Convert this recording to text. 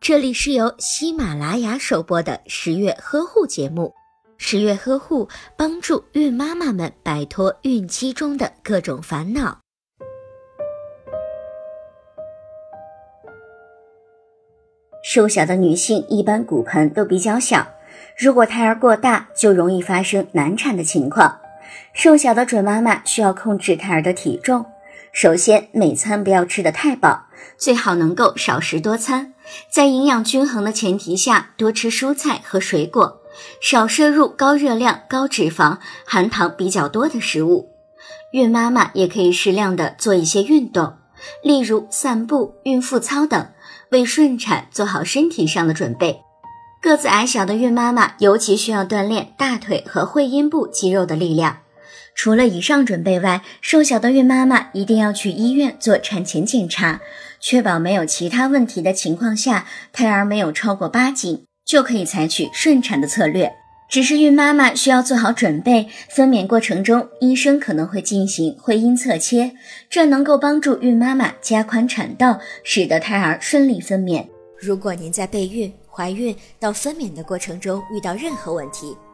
这里是由喜马拉雅首播的十月呵护节目。十月呵护帮助孕妈妈们摆脱孕期中的各种烦恼。瘦小的女性一般骨盆都比较小，如果胎儿过大，就容易发生难产的情况。瘦小的准妈妈需要控制胎儿的体重。首先，每餐不要吃得太饱，最好能够少食多餐，在营养均衡的前提下，多吃蔬菜和水果，少摄入高热量、高脂肪、含糖比较多的食物。孕妈妈也可以适量的做一些运动，例如散步、孕妇操等，为顺产做好身体上的准备。个子矮小的孕妈妈尤其需要锻炼大腿和会阴部肌肉的力量。除了以上准备外，瘦小的孕妈妈一定要去医院做产前检查，确保没有其他问题的情况下，胎儿没有超过八斤，就可以采取顺产的策略。只是孕妈妈需要做好准备，分娩过程中医生可能会进行会阴侧切，这能够帮助孕妈妈加宽产道，使得胎儿顺利分娩。如果您在备孕、怀孕到分娩的过程中遇到任何问题，